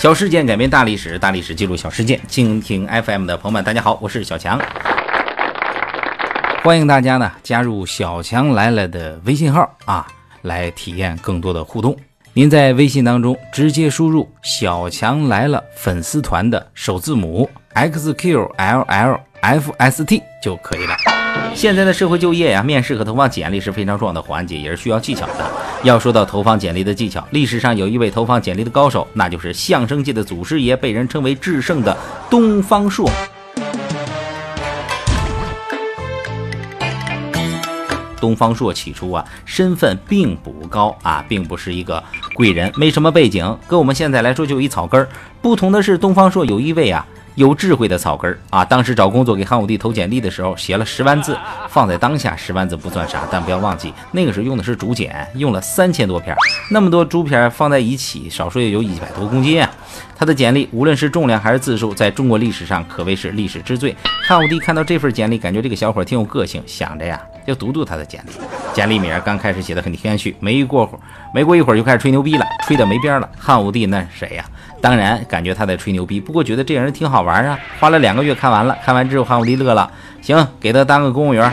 小事件改变大历史，大历史记录小事件。蜻蜓 FM 的朋友们，大家好，我是小强。欢迎大家呢加入小强来了的微信号啊，来体验更多的互动。您在微信当中直接输入“小强来了”粉丝团的首字母 xqllfst 就可以了。现在的社会就业呀，面试和投放简历是非常重要的环节，也是需要技巧的。要说到投放简历的技巧，历史上有一位投放简历的高手，那就是相声界的祖师爷，被人称为制胜的东方朔。东方朔起初啊，身份并不高啊，并不是一个贵人，没什么背景，跟我们现在来说就一草根儿。不同的是，东方朔有一位啊。有智慧的草根啊！当时找工作给汉武帝投简历的时候，写了十万字。放在当下，十万字不算啥，但不要忘记，那个时候用的是竹简，用了三千多片，那么多竹片放在一起，少说也有一百多公斤啊！他的简历无论是重量还是字数，在中国历史上可谓是历史之最。汉武帝看到这份简历，感觉这个小伙挺有个性，想着呀，就读读他的简历。简历名刚开始写的很谦虚，没过会儿，没过一会儿就开始吹牛逼了，吹的没边儿了。汉武帝那是谁呀？当然感觉他在吹牛逼，不过觉得这人挺好玩啊。花了两个月看完了，看完之后汉武帝乐了，行，给他当个公务员。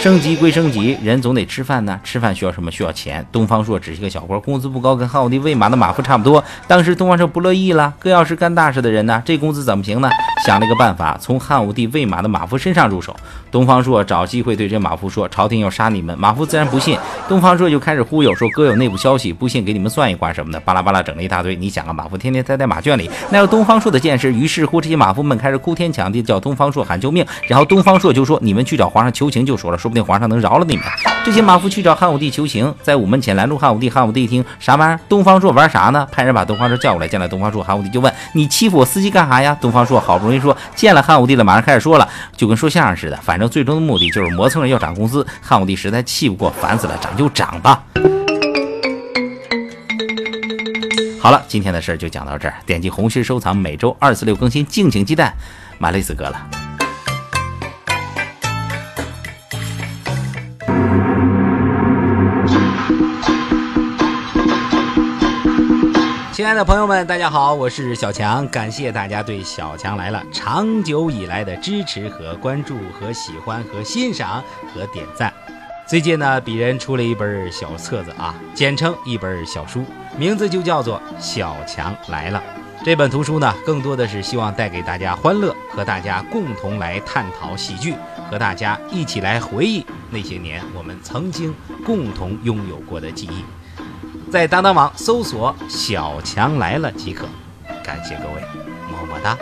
升级归升级，人总得吃饭呢。吃饭需要什么？需要钱。东方朔只是个小官，工资不高，跟汉武帝喂马的马夫差不多。当时东方朔不乐意了，哥要是干大事的人呢，这工资怎么行呢？想了个办法，从汉武帝喂马的马夫身上入手。东方朔找机会对这马夫说：“朝廷要杀你们。”马夫自然不信。东方朔就开始忽悠，说：“哥有内部消息，不信给你们算一卦什么的。”巴拉巴拉整了一大堆。你想啊，马夫天天待在马圈里，那有东方朔的见识？于是乎，这些马夫们开始哭天抢地，叫东方朔喊救命。然后东方朔就说：“你们去找皇上求情就说了，不定皇上能饶了你们。”这些马夫去找汉武帝求情，在午门前拦住汉武帝。汉武帝一听啥玩意儿？东方朔玩啥呢？派人把东方朔叫过来。见了东方朔，汉武帝就问：“你欺负我司机干啥呀？”东方朔好不容易说：“见了汉武帝了。”马上开始说了，就跟说相声似的。反正最终的目的就是磨蹭着要涨工资。汉武帝实在气不过，烦死了，涨就涨吧。好了，今天的事儿就讲到这儿。点击红心收藏，每周二四六更新，敬请期待。马累死哥了。亲爱的朋友们，大家好，我是小强，感谢大家对小强来了长久以来的支持和关注和喜欢和欣赏和点赞。最近呢，鄙人出了一本小册子啊，简称一本小书，名字就叫做《小强来了》。这本图书呢，更多的是希望带给大家欢乐，和大家共同来探讨喜剧，和大家一起来回忆那些年我们曾经共同拥有过的记忆。在当当网搜索“小强来了”即可。感谢各位，么么哒。